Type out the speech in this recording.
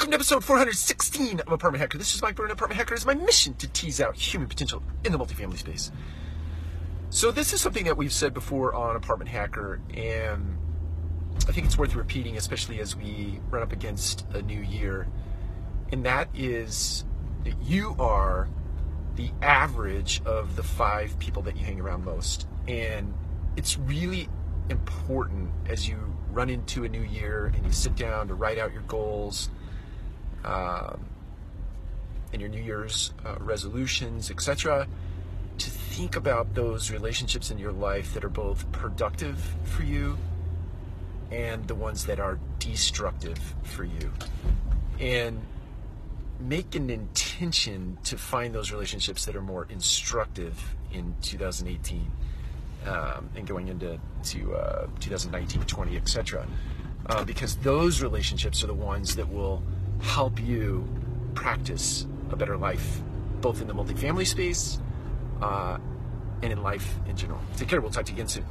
Welcome to episode 416 of Apartment Hacker. This is Mike Brewer, Apartment Hacker. It's my mission to tease out human potential in the multifamily space. So this is something that we've said before on Apartment Hacker, and I think it's worth repeating, especially as we run up against a new year. And that is that you are the average of the five people that you hang around most. And it's really important as you run into a new year and you sit down to write out your goals um, and your New Year's uh, resolutions, etc., to think about those relationships in your life that are both productive for you and the ones that are destructive for you. And make an intention to find those relationships that are more instructive in 2018 um, and going into to uh, 2019, 20, etc. Uh, because those relationships are the ones that will help you practice a better life, both in the multifamily space uh, and in life in general. Take care. We'll talk to you again soon.